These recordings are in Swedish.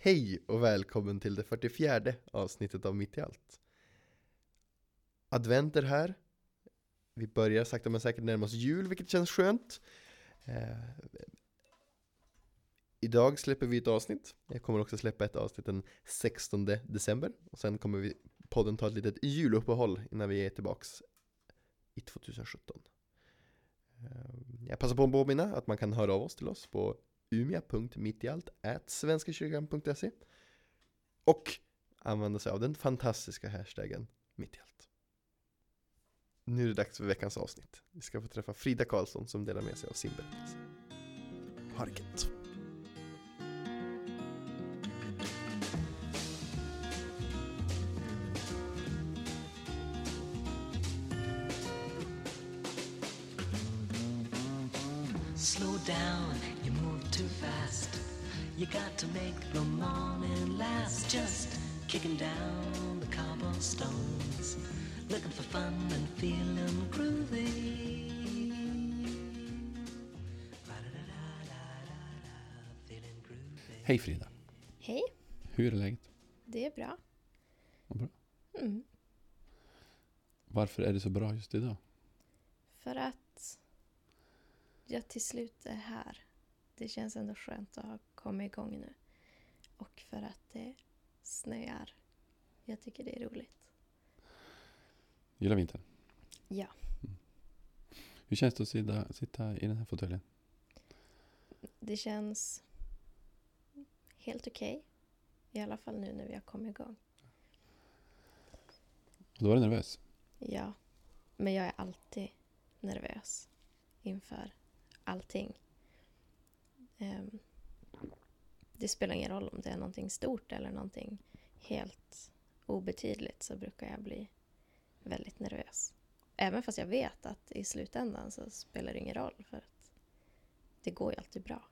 Hej och välkommen till det 44 avsnittet av Mitt i allt. Advent är här. Vi börjar sakta men säkert närma oss jul, vilket känns skönt. Eh, idag släpper vi ett avsnitt. Jag kommer också släppa ett avsnitt den 16 december. Och sen kommer vi podden ta ett litet juluppehåll innan vi är tillbaks i 2017. Eh, jag passar på att påminna att man kan höra av oss till oss på umia.mittialt svenskakyrkan.se och använda sig av den fantastiska hashtaggen mittialt. Nu är det dags för veckans avsnitt. Vi ska få träffa Frida Karlsson som delar med sig av sin berättelse. Ha det gött! Slow down, too fast. You got to make the morning last. Just kicking down the cobblestones, looking for fun and feeling groovy. Hej Frida, Hej, hur är läget? det är bra. Vad bra. Mm. Varför är det så bra just idag? För att jag till slut är här. Det känns ändå skönt att ha kommit igång nu. Och för att det snöar. Jag tycker det är roligt. Gillar vintern? Ja, Hur känns det att sitta, sitta i den här fåtöljen? det känns helt okej. I alla fall nu när vi har kommit igång. Och då var du nervös? Ja, men jag är alltid nervös inför allting. Ehm, det spelar ingen roll om det är någonting stort eller någonting helt obetydligt så brukar jag bli väldigt nervös. Även fast jag vet att i slutändan så spelar det ingen roll för att det går ju alltid bra.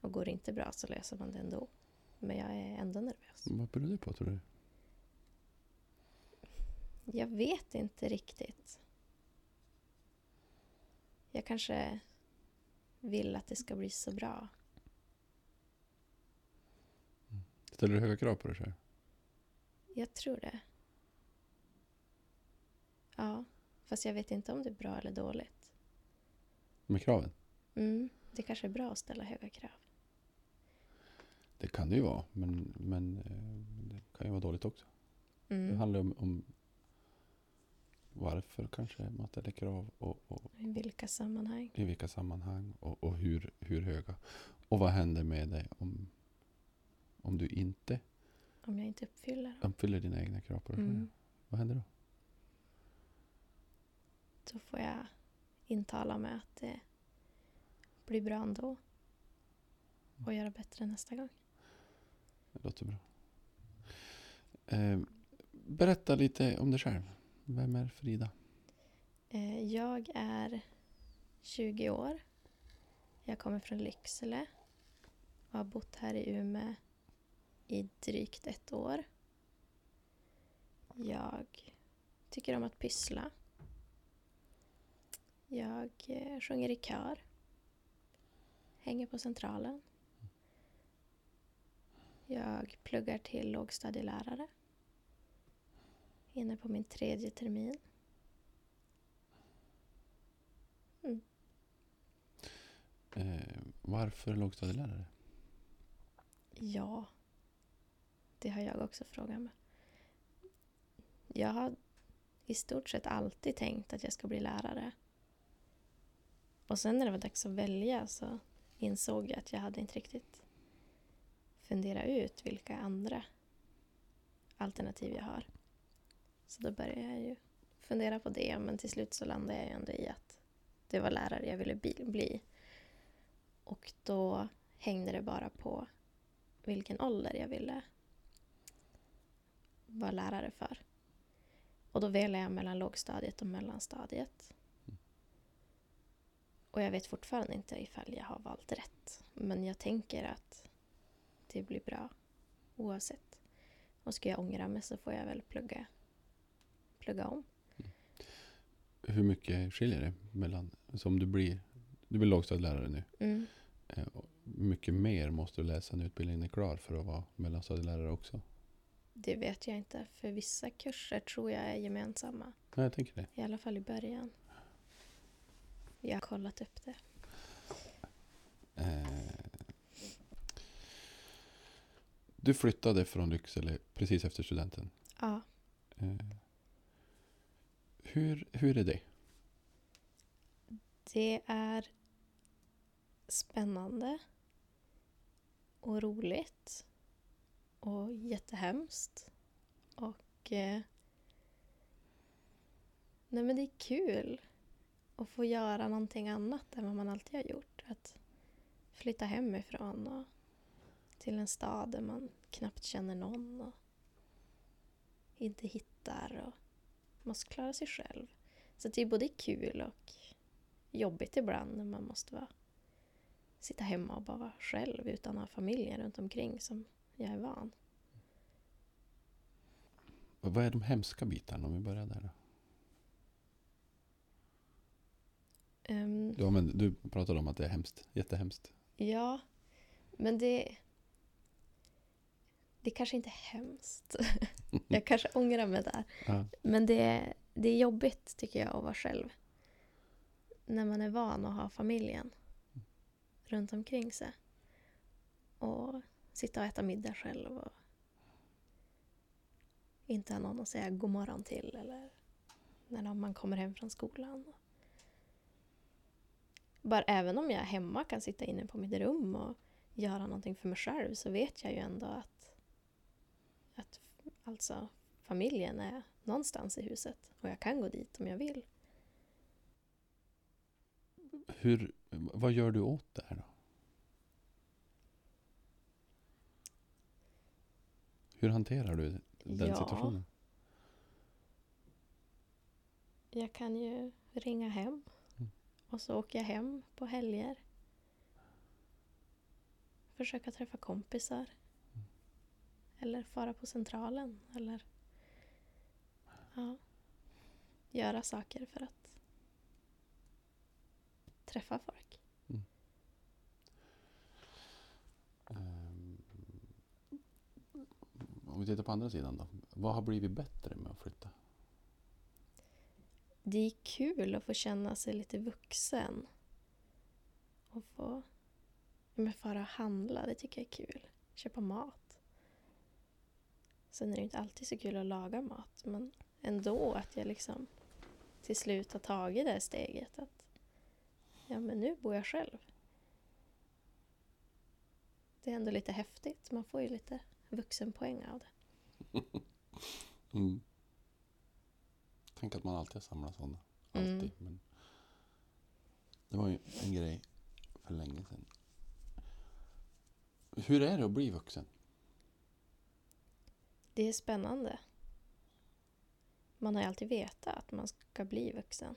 Och går det inte bra så löser man det ändå. Men jag är ändå nervös. Vad beror det på tror du? Jag vet inte riktigt. Jag kanske vill att det ska bli så bra. Ställer du höga krav på dig själv? Jag tror det. Ja, fast jag vet inte om det är bra eller dåligt. Med kraven? Mm, det kanske är bra att ställa höga krav. Det kan det ju vara, men, men eh, det kan ju vara dåligt också. Det Mm. handlar om, om varför kanske man ställer krav och, och I vilka sammanhang? i vilka sammanhang och, och hur, hur höga. Och vad händer med dig om, om du inte Om jag inte uppfyller dem. uppfyller dina egna krav på dig? Mm. Vad händer då? Då får jag intala mig att det blir bra ändå. Och göra bättre nästa gång. Det låter bra. Eh, berätta lite om dig själv. Vem är Frida? Eh, Jag är 20 år. Jag kommer från Lycksele och har bott här i Umeå i drygt ett år. Jag tycker om att pyssla. Jag eh, sjunger i kör. Hänger på Centralen. Jag pluggar till lågstadielärare. Inne på min tredje termin. Eh, varför lågstadielärare? Ja, det har jag också frågat mig. Jag har i stort sett alltid tänkt att jag ska bli lärare. Och sen när det var dags att välja så insåg jag att jag hade inte riktigt funderat ut vilka andra alternativ jag har. Så då började jag ju fundera på det, men till slut så landade jag ju ändå i att det var lärare jag ville bli- bli. Och då hängde det bara på vilken ålder jag ville vara lärare för. Och då väljer jag mellan lågstadiet och mellanstadiet. Och jag vet fortfarande inte ifall jag har valt rätt. Men jag tänker att det blir bra oavsett. Och ska jag ångra mig så får jag väl plugga, plugga om. Hur mycket skiljer det mellan, som du blir, du blir lågstadielärare nu. Mm. Eh, mycket mer måste du läsa när utbildningen är klar för att vara mellanstadielärare också. Det vet jag inte, för vissa kurser tror jag är gemensamma. Ja, jag tänker det. I alla fall i början. Jag har kollat upp det. Eh, du flyttade från Lycksele precis efter studenten. Ja, Eh, hur, hur är det? det är spännande och roligt och jättehemskt. Och... Eh, nej men det är kul att få göra någonting annat än vad man alltid har gjort. Att flytta hemifrån och till en stad där man knappt känner någon och inte hittar och måste klara sig själv. Så det är både kul och jobbigt ibland när man måste vara, sitta hemma och bara vara själv utan att ha familjen runt omkring som jag är van. Och Vad är de hemska bitarna om vi börjar där? Då? Ehm, Ja, men du pratade om att det är hemskt. Jättehemskt. Ja, men det... Det kanske inte är hemskt. jag kanske ångrar mig där. Ja. Men det, det är jobbigt tycker jag att vara själv. När man är van att ha familjen runt omkring sig. Och sitta och äta middag själv och inte ha någon att säga god morgon till eller när man kommer hem från skolan. Bara även om jag hemma kan sitta inne på mitt rum och göra någonting för mig själv så vet jag ju ändå att, att alltså, familjen är någonstans i huset och jag kan gå dit om jag vill. Hur, vad gör du åt det här då? Hur hanterar du den Ja. situationen? Jag kan ju ringa hem Mm. och så åker jag hem på helger. Försöka träffa kompisar. Eller fara på centralen. Eller ja, göra saker för att träffa folk. Om vi tittar på andra sidan då. Vad har blivit bättre med att flytta? Det är kul att få känna sig lite vuxen. Och få men fara och handla, det tycker jag är kul. Köpa mat. Sen är det inte alltid så kul att laga mat, men ändå att jag liksom till slut har tagit det steget att ja, men nu bor jag själv. Det är ändå lite häftigt. Man får ju lite vuxenpoäng av det. Mm. Tänk att man alltid har samlat sådana. Mm. Alltid. Men det var ju en grej för länge sedan. Hur är det att bli vuxen? Det är spännande. Man har ju alltid vetat att man ska bli vuxen.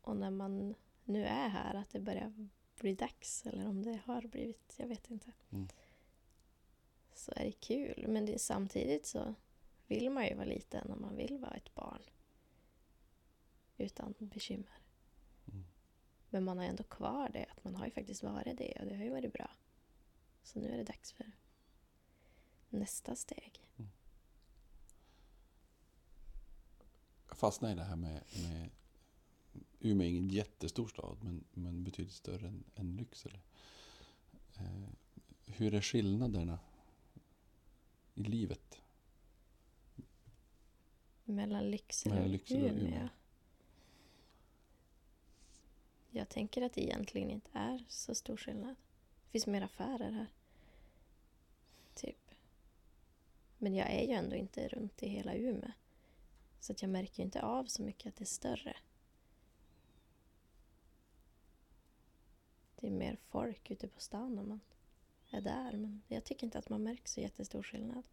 Och när man nu är här, att det börjar bli dags, eller om det har blivit, jag vet inte. Mm. Så är det kul, men det, samtidigt så vill man ju vara liten och man vill vara ett barn. Utan bekymmer. Mm. Men man har ändå kvar det, att man har ju faktiskt varit det och det har ju varit bra. Så nu är det dags för nästa steg. Jag fastnade i det här med, med Umeå är ingen jättestor stad men, men betydligt större än, än Lycksele. Eh, hur är skillnaderna i livet? Mellan Lycksele och Lycksele och Umeå. Jag tänker att det egentligen inte är så stor skillnad. Det finns mer affärer här. Typ. Men jag är ju ändå inte runt i hela Umeå. Så att jag märker inte av så mycket att det är större. Det är mer folk ute på stan när man är där. Men jag tycker inte att man märker så jättestor skillnad.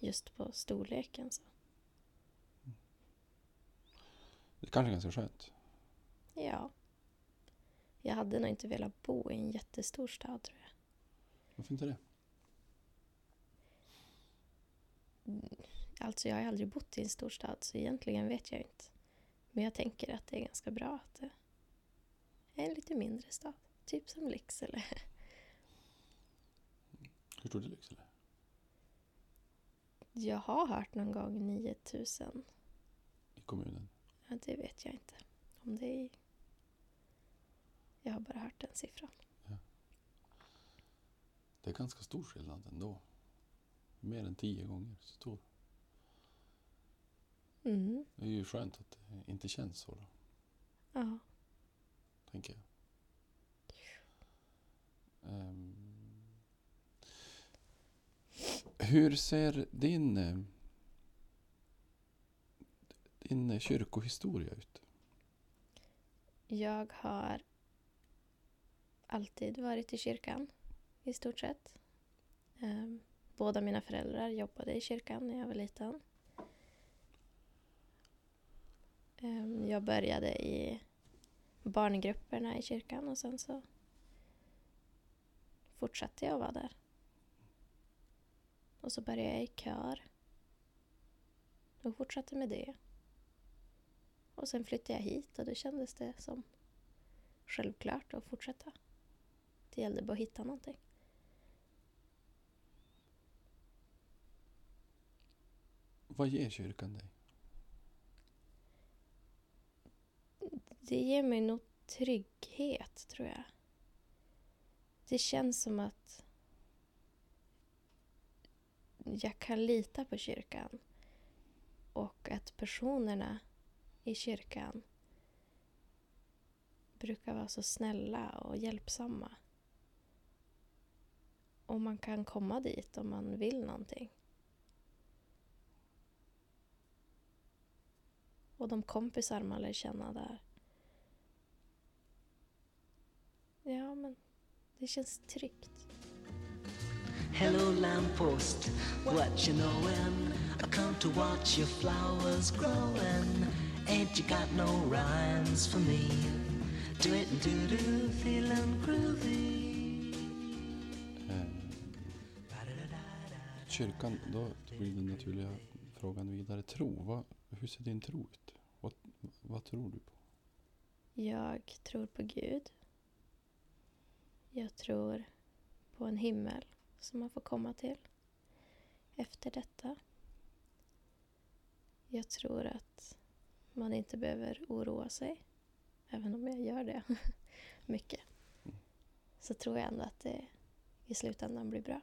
Just på storleken. Så. Det kanske är ganska skönt. Ja. Jag hade nog inte velat bo i en jättestor stad tror jag. Varför inte det? Alltså jag har aldrig bott i en storstad så egentligen vet jag inte. Men jag tänker att det är ganska bra att det är en lite mindre stad. typ som Lycksele. Hur är Lycksele? Jag har hört någon gång 9000. I kommunen? Ja, det vet jag inte. Om det är... Jag har bara hört den siffran. Det är ganska stor skillnad ändå. Mer än tio gånger så stor. Mm. Det är ju skönt att det inte känns så då, Ja. tänker jag. Ehm hur ser din, din kyrkohistoria ut? Jag har alltid varit i kyrkan, i stort sett. Ehm, båda mina föräldrar jobbade i kyrkan när jag var liten. Ehm, jag började i barngrupperna i kyrkan och sen så fortsatte jag vara där. Och så började jag i kör. Och fortsatte med det. Och sen flyttade jag hit och då kändes det som självklart att fortsätta. Det gällde bara att hitta någonting. Vad ger kyrkan dig? Det ger mig nog trygghet, tror jag. Det känns som att jag kan lita på kyrkan och att personerna i kyrkan brukar vara så snälla och hjälpsamma. Och man kan komma dit om man vill någonting. Och de kompisar man lär känna där. Ja, men det känns tryggt. Hello, lamppost, what you knowin'? I come to watch your flowers growin'. Ain't you got no rhymes for me? Do it and do do, feelin' groovy. Ehm, kyrkan, då blir den naturliga frågan vidare. Tro, vad, hur ser din tro ut? Vad, vad tror du på? Jag tror på Gud. Jag tror på en himmel som man får komma till efter detta. Jag tror att man inte behöver oroa sig, även om jag gör det mycket. Så tror jag ändå att det i slutändan blir bra.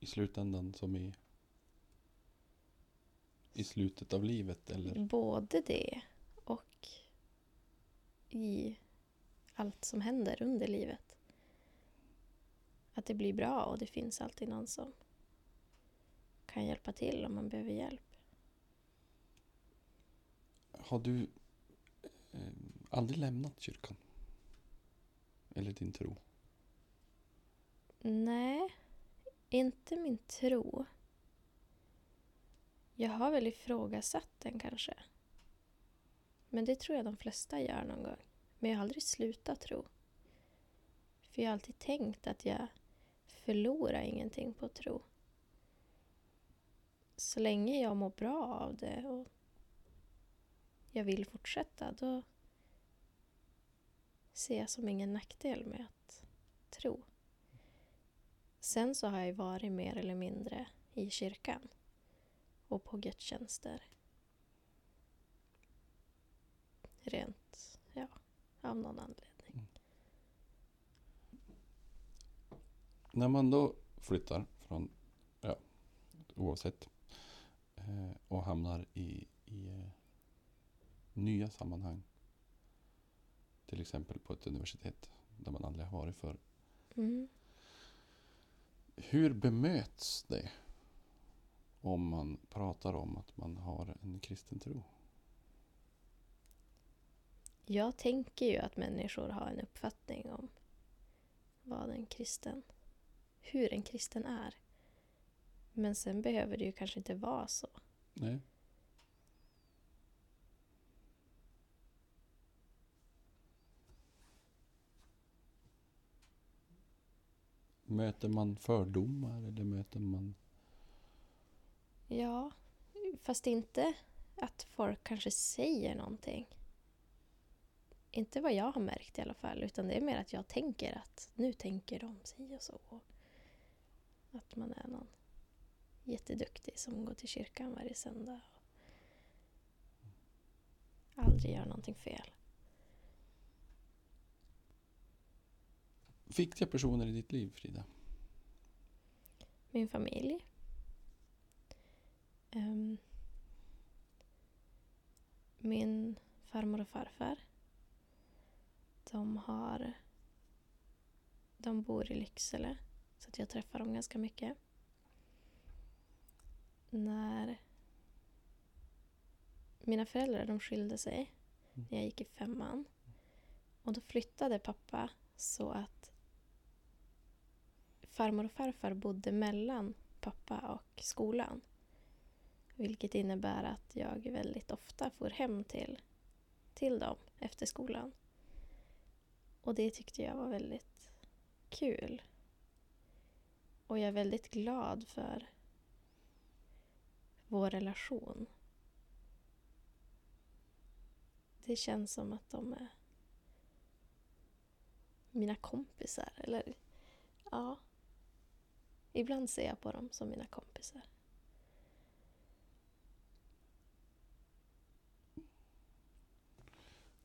I slutändan som i i slutet av livet eller? Både det och i allt som händer under livet. Att det blir bra och det finns alltid någon som kan hjälpa till om man behöver hjälp. Har du eh, aldrig lämnat kyrkan? Eller din tro? Nej, inte min tro. Jag har väl ifrågasatt den kanske. Men det tror jag de flesta gör någon gång. Men jag har aldrig slutat tro. För jag har alltid tänkt att jag förlorar ingenting på att tro. Så länge jag mår bra av det och jag vill fortsätta, då ser jag som ingen nackdel med att tro. Sen så har jag varit mer eller mindre i kyrkan och på gudstjänster. Rent, ja, av någon anledning. När man då flyttar från, ja, oavsett, eh, och hamnar i, i eh, nya sammanhang. Till exempel på ett universitet där man aldrig har varit för. Mm. Hur bemöts det om man pratar om att man har en kristen tro? Jag tänker ju att människor har en uppfattning om vad en kristen, hur en kristen är. Men sen behöver det ju kanske inte vara så. Nej. Möter man fördomar eller möter man... Ja, fast inte att folk kanske säger någonting. Inte vad jag har märkt i alla fall, utan det är mer att jag tänker att nu tänker de si och så. Att man är någon jätteduktig som går till kyrkan varje söndag och aldrig gör någonting fel. Viktiga personer i ditt liv, Frida? Min familj. Ehm, min farmor och farfar. De har... De bor i Lycksele, så att jag träffar dem ganska mycket. När mina föräldrar de skilde sig när jag gick i femman. Och då flyttade pappa så att farmor och farfar bodde mellan pappa och skolan. Vilket innebär att jag väldigt ofta får hem till, till dem efter skolan. Och det tyckte jag var väldigt kul. Och jag är väldigt glad för vår relation. Det känns som att de är mina kompisar. Eller ja, ibland ser jag på dem som mina kompisar.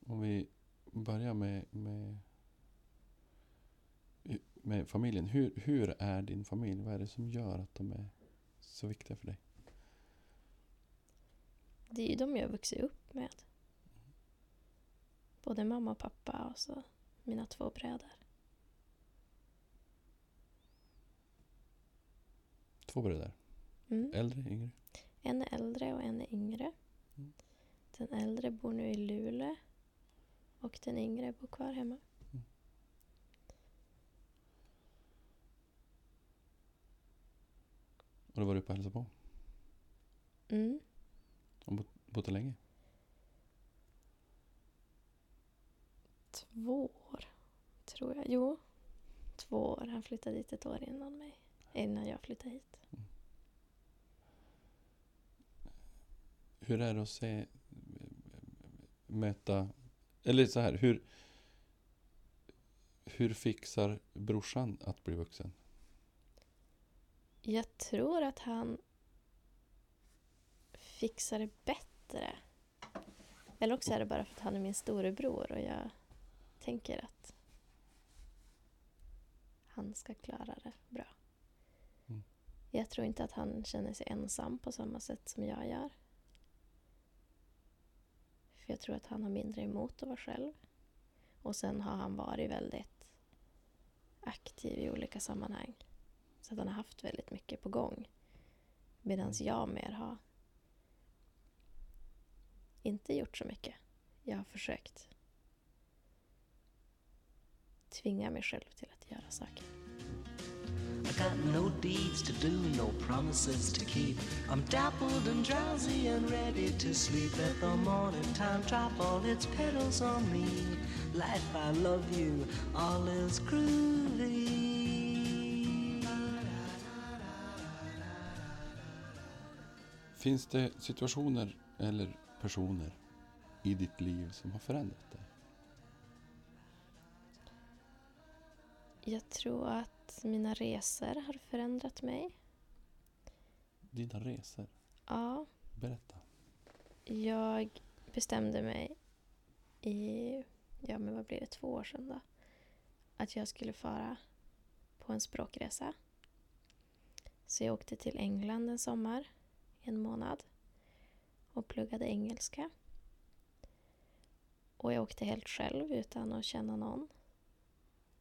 Om vi börjar med, med, med familjen. Hur, hur är din familj? Vad är det som gör att de är så viktiga för dig? Det är ju de jag har vuxit upp med. Både mamma och pappa och så mina två bröder. Två bröder. Mm. Äldre, yngre? En är äldre och en är yngre. Mm. Den äldre bor nu i Luleå och den yngre bor kvar hemma. Har du varit uppe och hälsat på? Mm. Har bott, bott där länge? Två år, tror jag. Jo, två år. Han flyttade dit ett år innan mig. Innan jag flyttade hit. Hur är det att se, möta, eller så här, hur, hur fixar brorsan att bli vuxen? Jag tror att han fixar det bättre. Eller också är det bara för att han är min storebror och jag tänker att han ska klara det bra. Mm. Jag tror inte att han känner sig ensam på samma sätt som jag gör. För jag tror att han har mindre emot att vara själv. Och sen har han varit väldigt aktiv i olika sammanhang. Så att han har haft väldigt mycket på gång. Medan jag mer har inte gjort så mycket. Jag har försökt tvinga mig själv till att göra saker. I got no deeds to do, no promises to keep. I'm dappled and drowsy and ready to sleep. Let the morning time drop all its petals on me. Life, I love you, all is groovy. Finns det situationer eller personer i ditt liv som har förändrat dig? Jag tror att mina resor har förändrat mig. Dina resor? Ja, Berätta. jag bestämde mig i, ja men vad blir det, två år sedan då. Att jag skulle fara på en språkresa. Så jag åkte till England en sommar, en månad. Och pluggade engelska. Och jag åkte helt själv utan att känna någon.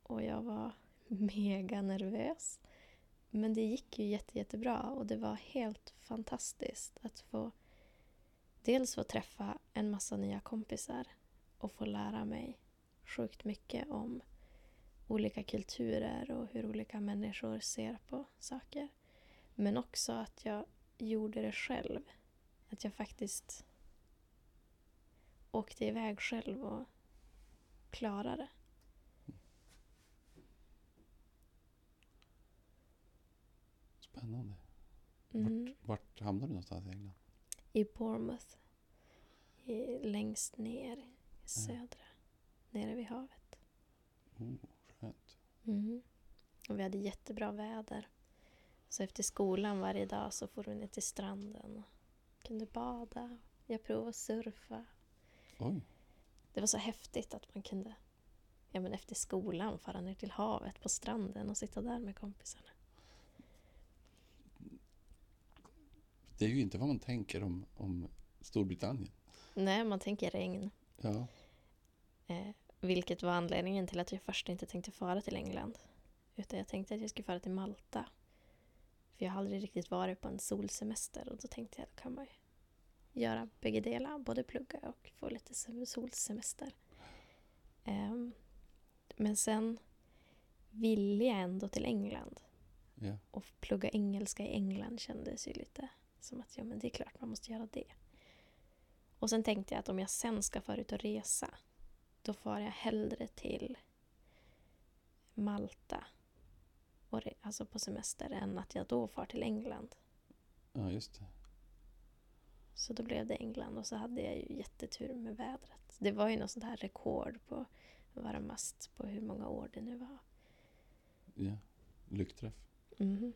Och jag var mega nervös. Men det gick ju jätte, jättebra och det var helt fantastiskt att få dels få träffa en massa nya kompisar och få lära mig sjukt mycket om olika kulturer och hur olika människor ser på saker. Men också att jag gjorde det själv. Att jag faktiskt åkte iväg själv och klarade det. Spännande. Mm. Vart hamnade du någonstans i England? I Bournemouth. I, längst ner i södra. nere vid havet. Oh, skönt. Mm. Och vi hade jättebra väder. Så efter skolan varje dag så får vi ner till stranden kunde bada. Jag provade att surfa. Oj, Det var så häftigt att man kunde ja, men efter skolan fara ner till havet på stranden och sitta där med kompisarna. det är ju inte vad man tänker om, om Storbritannien. Nej, man tänker regn. Ja, Eh, vilket var anledningen till att jag först inte tänkte fara till England. Utan jag tänkte att jag skulle fara till Malta. För jag har aldrig riktigt varit på en solsemester och då tänkte jag att då kan man ju göra bägge delar. Både plugga och få lite sem- solsemester. Ehm, men sen ville jag ändå till England. ja. Och plugga engelska i England kändes ju lite som att ja, men det är klart man måste göra det. Och sen tänkte jag att om jag sen ska fara ut och resa då far jag hellre till Malta och re- alltså på semester än att jag då far till England. ja just det. Så då blev det England och så hade jag ju jättetur med vädret. Det var ju något sånt här rekord på varmast på hur många år det nu var. Ja. Lyckträff. Är-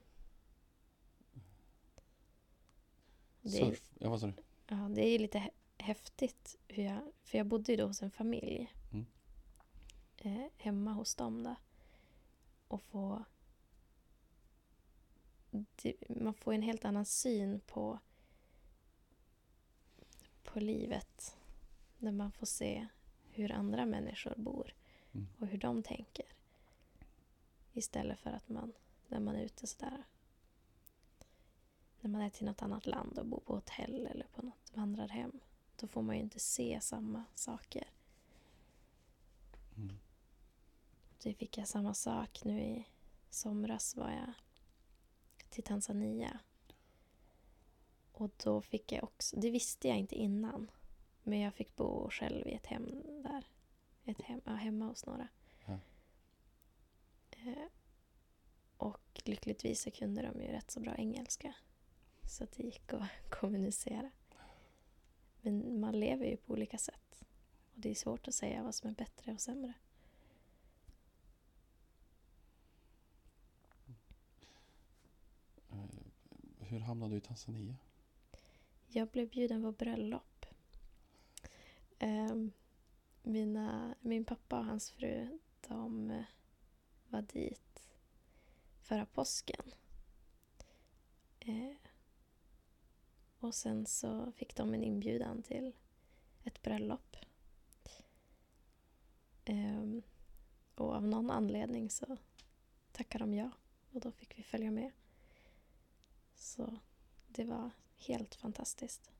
Surf. Ja, vad sa du? Ja, det är ju lite hä- häftigt. Hur jag, för jag bodde ju då hos en familj. Mm. Eh, hemma hos dem då. Och få... Det, man får en helt annan syn på, på livet. När man får se hur andra människor bor. Mm. Och hur de tänker. Istället för att man, när man är ute sådär när man är till något annat land och bor på hotell eller på något vandrarhem. Då får man ju inte se samma saker. Mm. Det fick jag samma sak nu i somras var jag till Tanzania. Och då fick jag också, det visste jag inte innan. Men jag fick bo själv i ett hem där. Ett hem, ja, hemma hos några. Ja. Eh, och lyckligtvis så kunde de ju rätt så bra engelska. Så det gick att kommunicera. Men man lever ju på olika sätt. Och det är svårt att säga vad som är bättre och sämre. Hur hamnade du i Tanzania? Jag blev bjuden på bröllop. Ehm, mina, min pappa och hans fru, de eh, var dit förra påsken. Eh, och sen så fick de en inbjudan till ett bröllop. Ehm, och av någon anledning så tackade de ja. Och då fick vi följa med. Så det var helt fantastiskt.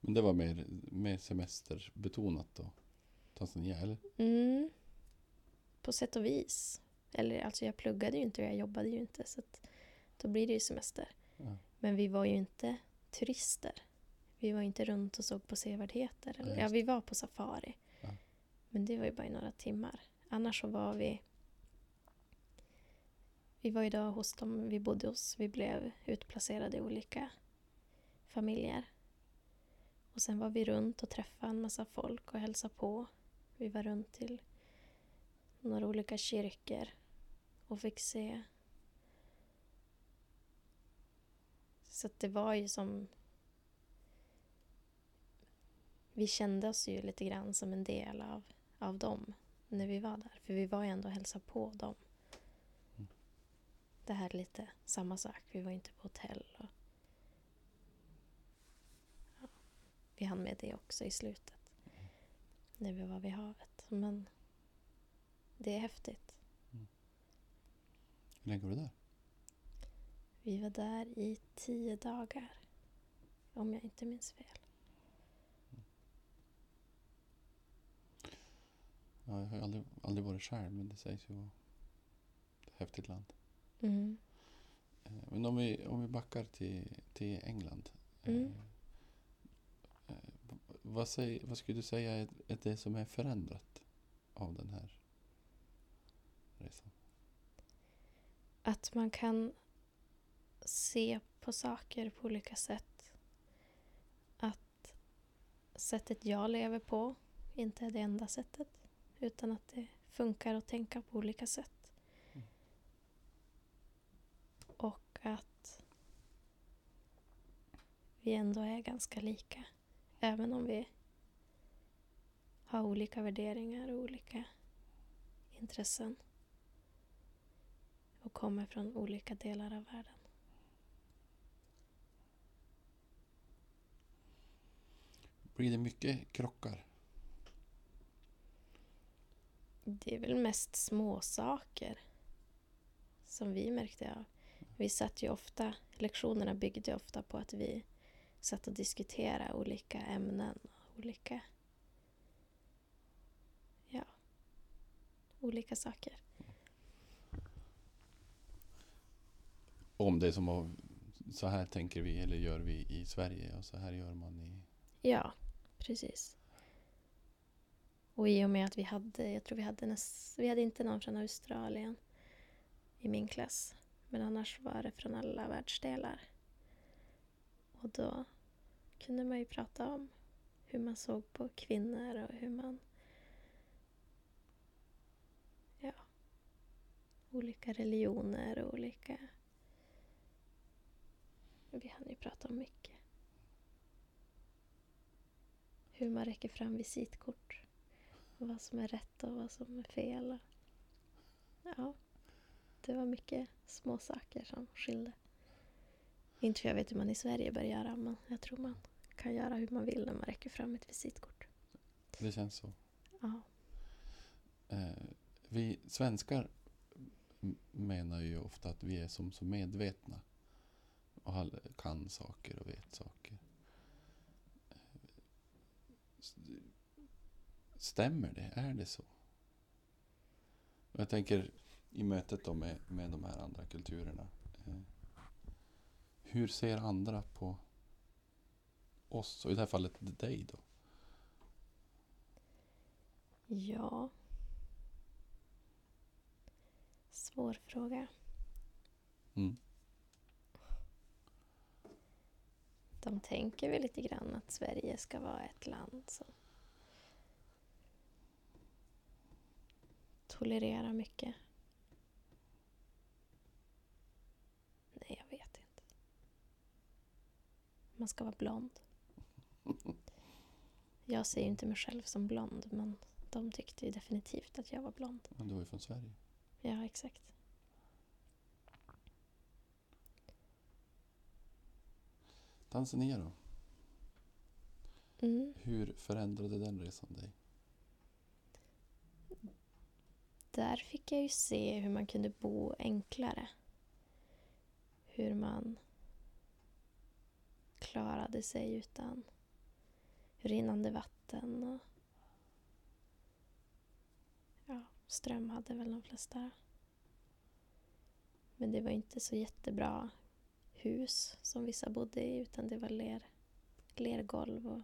Men det var mer, mer semesterbetonat då? Tanzania, eller? Mm. På sätt och vis. Eller alltså jag pluggade ju inte och jag jobbade ju inte. Så att då blir det ju semester. Ja. Men vi var ju inte turister. Vi var inte runt och såg på sevärdheter. Ja, ja, vi var på safari. Ja. Men det var ju bara i några timmar. Annars så var vi... Vi var ju då hos dem vi bodde hos. Vi blev utplacerade i olika familjer. Och sen var vi runt och träffade en massa folk och hälsade på. Vi var runt till några olika kyrkor och fick se. Så att det var ju som... Vi kände oss ju lite grann som en del av, av dem när vi var där. För vi var ju ändå och hälsade på dem. Mm. Det här är lite samma sak. Vi var inte på hotell. Och, ja, vi hann med det också i slutet. När vi var vid havet. Men det är häftigt. Hur länge var du där? Vi var där i tio dagar. Om jag inte minns fel. Ja, jag har aldrig, aldrig varit själv, men det sägs ju vara ett häftigt land. Mm. Eh, Men om vi, om vi backar till, till England. eh, Mm. eh, Vad, säger, vad skulle du säga är, är det som är förändrat av den här resan? Att man kan se på saker på olika sätt. Att sättet jag lever på inte är det enda sättet. Utan att det funkar att tänka på olika sätt. Mm. Och att vi ändå är ganska lika. Även om vi har olika värderingar och olika intressen. Och kommer från olika delar av världen. Blir det mycket krockar? Det är väl mest små saker som vi märkte av. Vi satt ju ofta, lektionerna byggde ofta på att vi satt och diskuterade olika ämnen och olika, ja, olika saker. Om det som att så här tänker vi eller gör vi i Sverige och så här gör man i... Ja, precis. Och i och med att vi hade, jag tror vi hade näst, vi hade inte någon från Australien i min klass. Men annars var det från alla världsdelar. Och då kunde man ju prata om hur man såg på kvinnor och hur man... Ja. Olika religioner och olika... Vi hann ju prata om mycket. Hur man räcker fram visitkort. Vad som är rätt och vad som är fel. Ja, det var mycket små saker som skilde. Inte för jag vet hur man i Sverige bör göra, men jag tror man kan göra hur man vill när man räcker fram ett visitkort. Det känns så. Ja, Eh, vi svenskar menar ju ofta att vi är som så medvetna. Och kan saker och vet saker. Eh, Stämmer det? Är det så? Jag tänker i mötet då med, med de här andra kulturerna. Eh, hur ser andra på oss? Och i det här fallet dig då? ja. Svår fråga. Mm. De tänker väl lite grann att Sverige ska vara ett land som tolererar mycket. Nej, jag vet inte. Man ska vara blond. Jag ser ju inte mig själv som blond, men de tyckte ju definitivt att jag var blond. Men du är ju från Sverige. Ja, exakt. Tanzania då? Mm. Hur förändrade den resan dig? Där fick jag ju se hur man kunde bo enklare. Hur man klarade sig utan rinnande vatten och ja, ström hade väl de flesta. Men det var inte så jättebra hus som vissa bodde i utan det var ler, lergolv och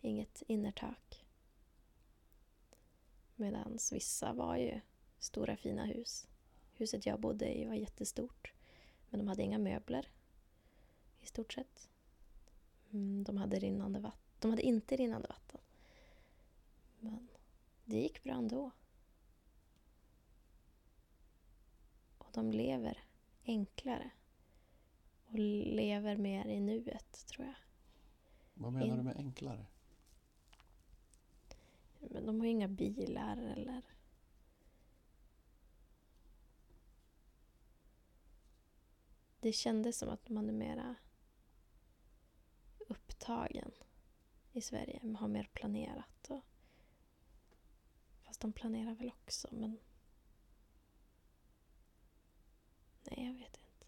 inget innertak. Medan vissa var ju stora fina hus. Huset jag bodde i var jättestort. Men de hade inga möbler. I stort sett. Mm, de hade rinnande vatten. De hade inte rinnande vatten. Men det gick bra ändå. Och de lever enklare. Och lever mer i nuet, tror jag. Vad menar In- du med enklare? Men de har ju inga bilar eller... Det kändes som att man är mera upptagen i Sverige. Har mer planerat. Och... Fast de planerar väl också, men... Nej, jag vet inte.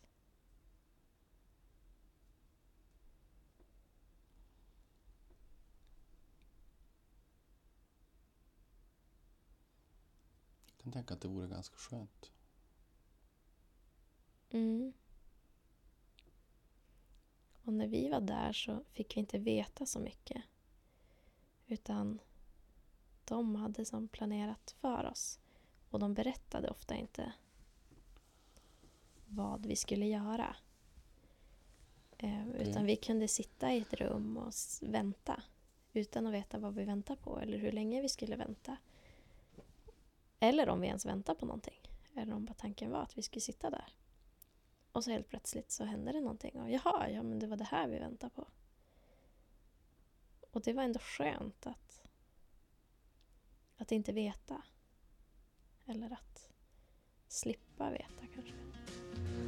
Jag kan tänka att det vore ganska skönt. Mm. Och när vi var där så fick vi inte veta så mycket. Utan de hade som planerat för oss. Och de berättade ofta inte vad vi skulle göra. Eh, utan vi kunde sitta i ett rum och vänta utan att veta vad vi väntar på eller hur länge vi skulle vänta. Eller om vi ens väntar på någonting. Eller om bara tanken var att vi skulle sitta där. Och så helt plötsligt så hände det någonting. Och jaha, ja men det var det här vi väntade på. Och det var ändå skönt att, att inte veta. Eller att slippa veta kanske.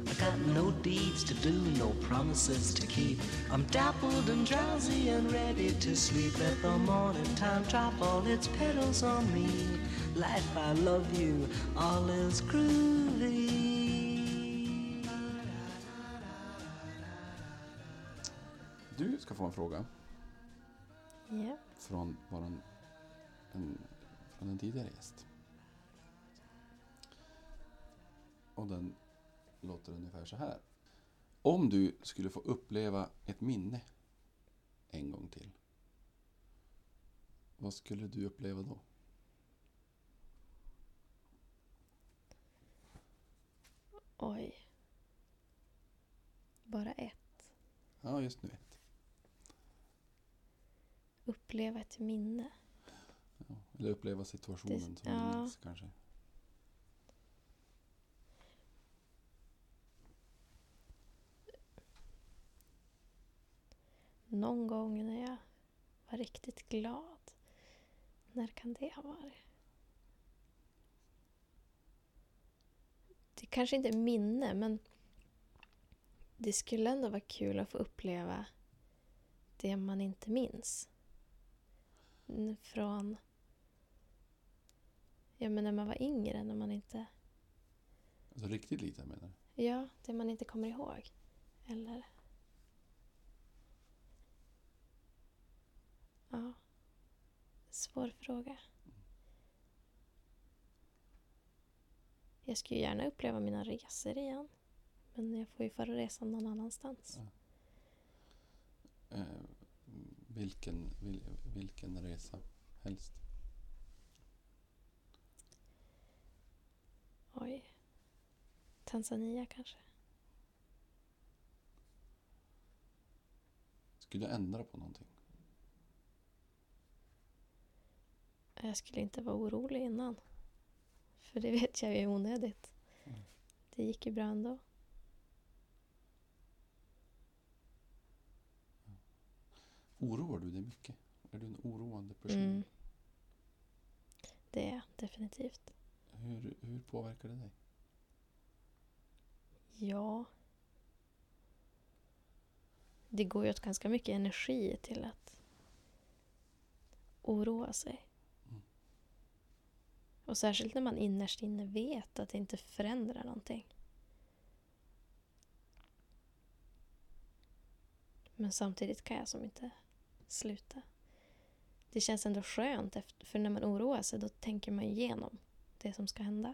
I got no deeds to do, no promises to keep. I'm dappled and drowsy and ready to sleep. Let the morning time drop all its petals on me. Life, I love you, all is groovy. Ska få en fråga Ja. från, våran, en, från en tidigare gäst. Och den låter ungefär så här. Om du skulle få uppleva ett minne en gång till. Vad skulle du uppleva då? Oj. Bara ett. Ja, just nu ett. Uppleva ett minne. Ja, eller uppleva situationen Det- som ja. minns kanske. Någon gång när jag var riktigt glad. När kan det ha varit? Det kanske inte är minne, men det skulle ändå vara kul att få uppleva det man inte minns. Från ja, men när man var yngre, när man inte... Alltså riktigt liten menar du? Ja, det man inte kommer ihåg. Eller... Ja. Svår fråga. Jag skulle gärna uppleva mina resor igen. Men jag får ju föra resan någon annanstans. Eh, vilken, vil, vilken resa helst? Oj. Tanzania kanske? Skulle jag ändra på någonting? Jag skulle inte vara orolig innan. För det vet jag är onödigt. Mm. Det gick ju bra ändå. Oroar du dig mycket? Är du en oroande person? Mm. Det är jag definitivt. Hur, hur påverkar det dig? Ja. Det går ju åt ganska mycket energi till att oroa sig. Mm. Och särskilt när man innerst inne vet att det inte förändrar någonting. Men samtidigt kan jag som inte sluta. Det känns ändå skönt, efter, för när man oroar sig då tänker man igenom det som ska hända.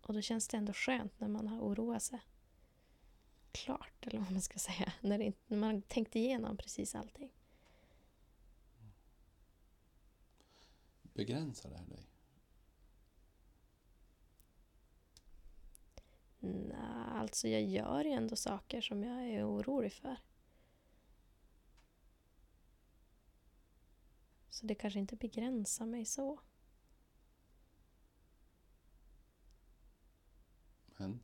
Och då känns det ändå skönt när man har oroat sig klart, eller vad man ska säga. När, det, när man har tänkt igenom precis allting. Begränsar det här dig? Nej, alltså jag gör ju ändå saker som jag är orolig för. Så det kanske inte begränsar mig så. Men?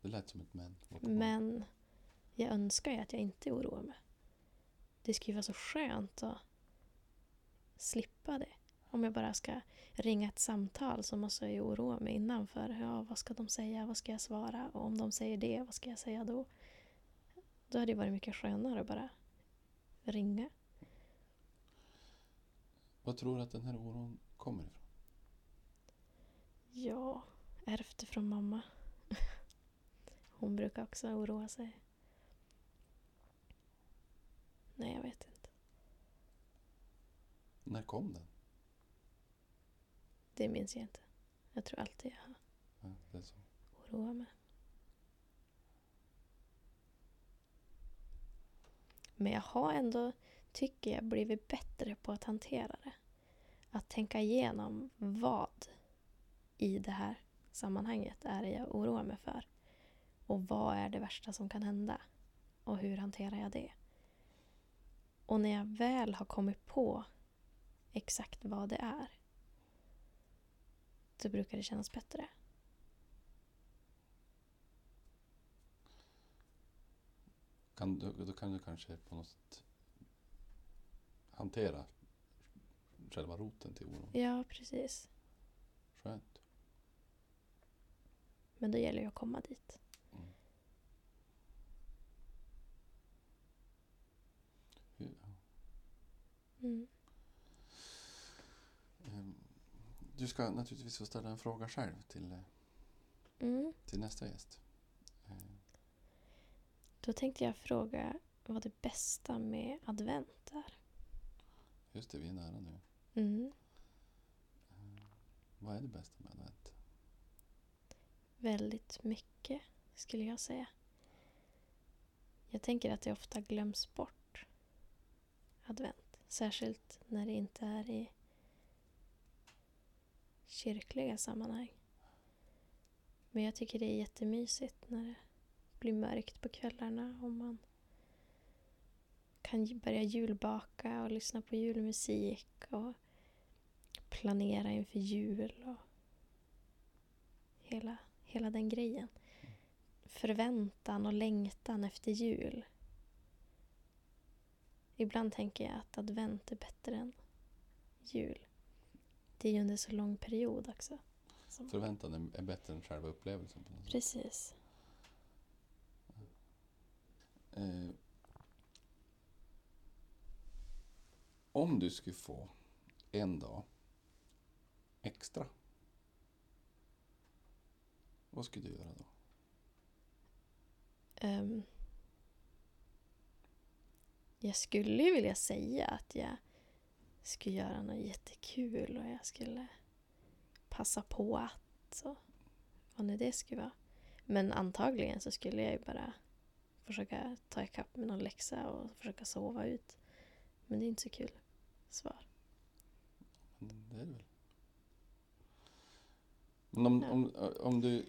Det lät som ett men. Men jag önskar ju att jag inte oroar mig. Det skulle ju vara så skönt att slippa det. Om jag bara ska ringa ett samtal så måste jag ju oroa mig innan för ja, vad ska de säga, vad ska jag svara och om de säger det, vad ska jag säga då? Då hade det varit mycket skönare att bara ringa. Vad tror du att den här oron kommer ifrån? Ja, ärvt från mamma. Hon brukar också oroa sig. Nej, jag vet inte. När kom den? Det minns jag inte. Jag tror alltid jag har Ja, oroat mig. Men jag har ändå, tycker jag, blivit bättre på att hantera det. Att tänka igenom vad i det här sammanhanget är det jag oroar mig för. Och vad är det värsta som kan hända? Och hur hanterar jag det? Och när jag väl har kommit på exakt vad det är så brukar det kännas bättre. Kan du, då kan du kanske på något sätt hantera själva roten till oron. Ja, precis. Skönt. Men då gäller det att komma dit. Mm. Ja. Mm. Ehm, Du ska naturligtvis få ställa en fråga själv till, eh, Mm. till nästa gäst. Ehm, Då tänkte jag fråga vad det bästa med advent är. Just det, vi är nära nu. Mm. Vad är det bästa med advent? Väldigt mycket, skulle jag säga. Jag tänker att det ofta glöms bort, advent. Särskilt när det inte är i kyrkliga sammanhang. Men jag tycker det är jättemysigt när det blir mörkt på kvällarna och man kan börja julbaka och lyssna på julmusik och planera inför jul och hela, hela den grejen. Förväntan och längtan efter jul. Ibland tänker jag att advent är bättre än jul. Det är ju under så lång period också. Förväntan är- bättre än själva upplevelsen. Precis. Eh, om du skulle få en dag extra. Vad skulle du göra då? Um, jag skulle ju vilja säga att jag skulle göra något jättekul och jag skulle passa på att och vad nu det skulle vara. Men antagligen så skulle jag ju bara försöka ta ikapp med någon läxa och försöka sova ut. Men det är inte så kul svar. Det är det väl. Men om, Ja. om, om du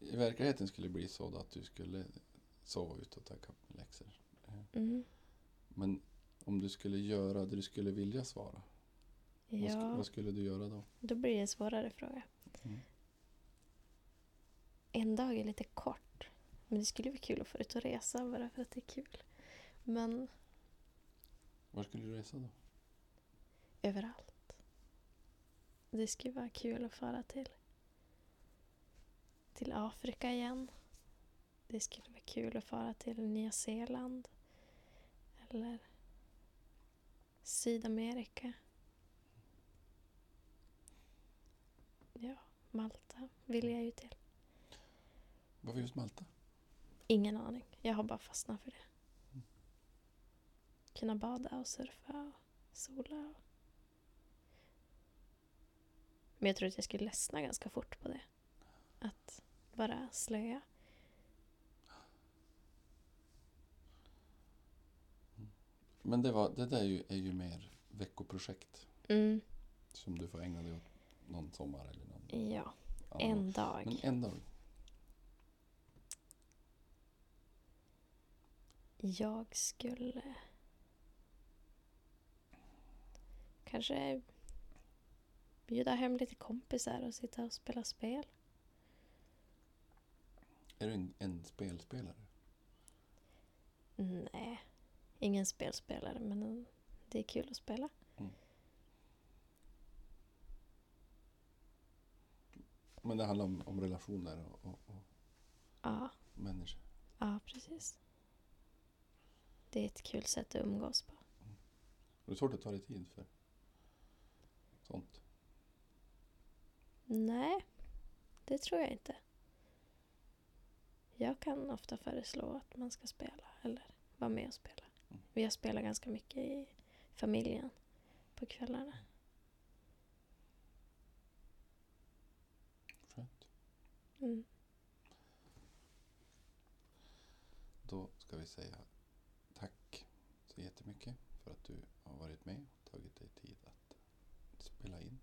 i verkligheten skulle bli så då att du skulle sova ut och ta ikapp läxor. Mm. Men om du skulle göra det du skulle vilja svara. Vad, sk- Ja, vad skulle du göra då? då blir det en svårare fråga. Mm. En dag är lite kort. Men det skulle vara kul att få ut och resa bara för att det är kul. Men Var skulle du resa då? överallt. Det skulle vara kul att fara till, till Afrika igen. Det skulle vara kul att fara till Nya Zeeland. Eller Sydamerika. Ja, Malta vill jag ju till. Varför just Malta? Ingen aning. Jag har bara fastnat för det. Kunna bada och surfa och sola. Och... Men jag tror att jag skulle ledsna ganska fort på det. Att bara slöa. Men det, var, det där är ju, är ju mer veckoprojekt. Mm, Som du får ägna dig åt någon sommar eller någon ja, annan. en dag. Men en dag. Jag skulle... Kanske bjuda hem lite kompisar och sitta och spela spel. Är du en, en spelspelare? Nej, ingen spelspelare men en- det är kul att spela. Men det handlar om, om relationer och, och, och Ja, människor. ja precis. Det är ett kul sätt att umgås på. Det är svårt att ta dig tid för sånt. Nej, det tror jag inte. Jag kan ofta föreslå att man ska spela eller vara med och spela. Mm. Vi har spelat ganska mycket i familjen på kvällarna. Skönt. Mm. Då ska vi säga tack så jättemycket för att du har varit med och tagit dig tid att spela in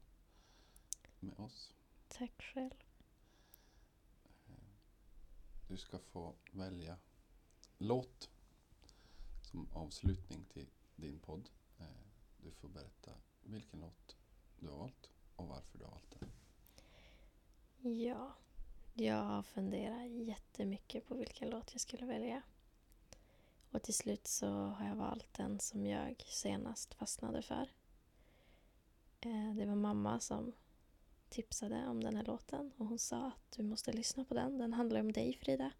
med oss. Tack själv. Du ska få välja låt som avslutning till din podd. Eh, du får berätta vilken låt du har valt och varför du har valt den. Ja, jag har funderat jättemycket på vilken låt jag skulle välja. Och till slut så har jag valt den som jag senast fastnade för. Eh, Det var mamma som tipsade om den här låten och hon sa att du måste lyssna på den. Den handlar om dig Frida.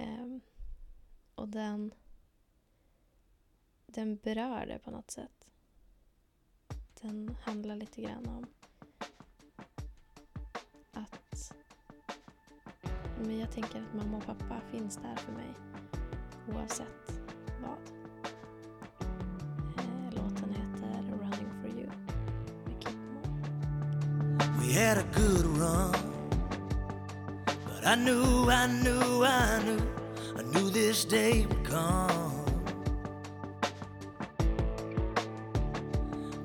Um, Och den, den berör det på något sätt. Den handlar lite grann om att men jag tänker att mamma och pappa finns där för mig oavsett vad. Had a good run. But I knew, I knew, I knew, I knew this day would come.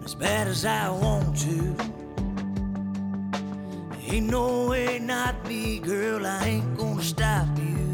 As bad as I want to, ain't no way not me, girl. I ain't gonna stop you.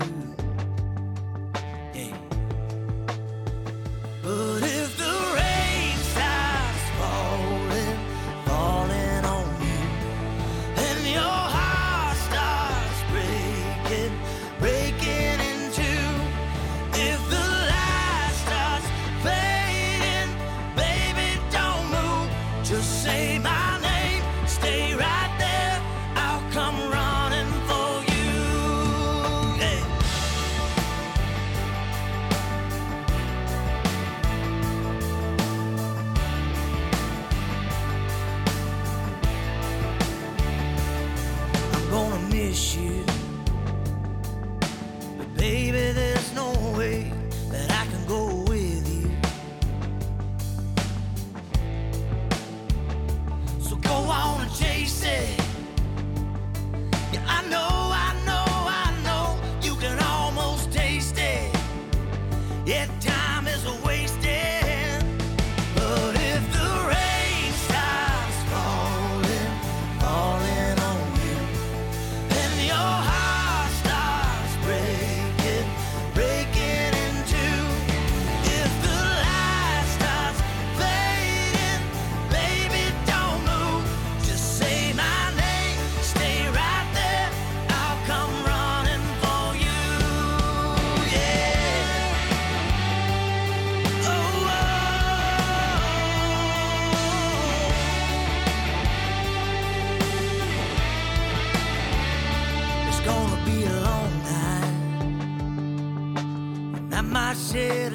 sér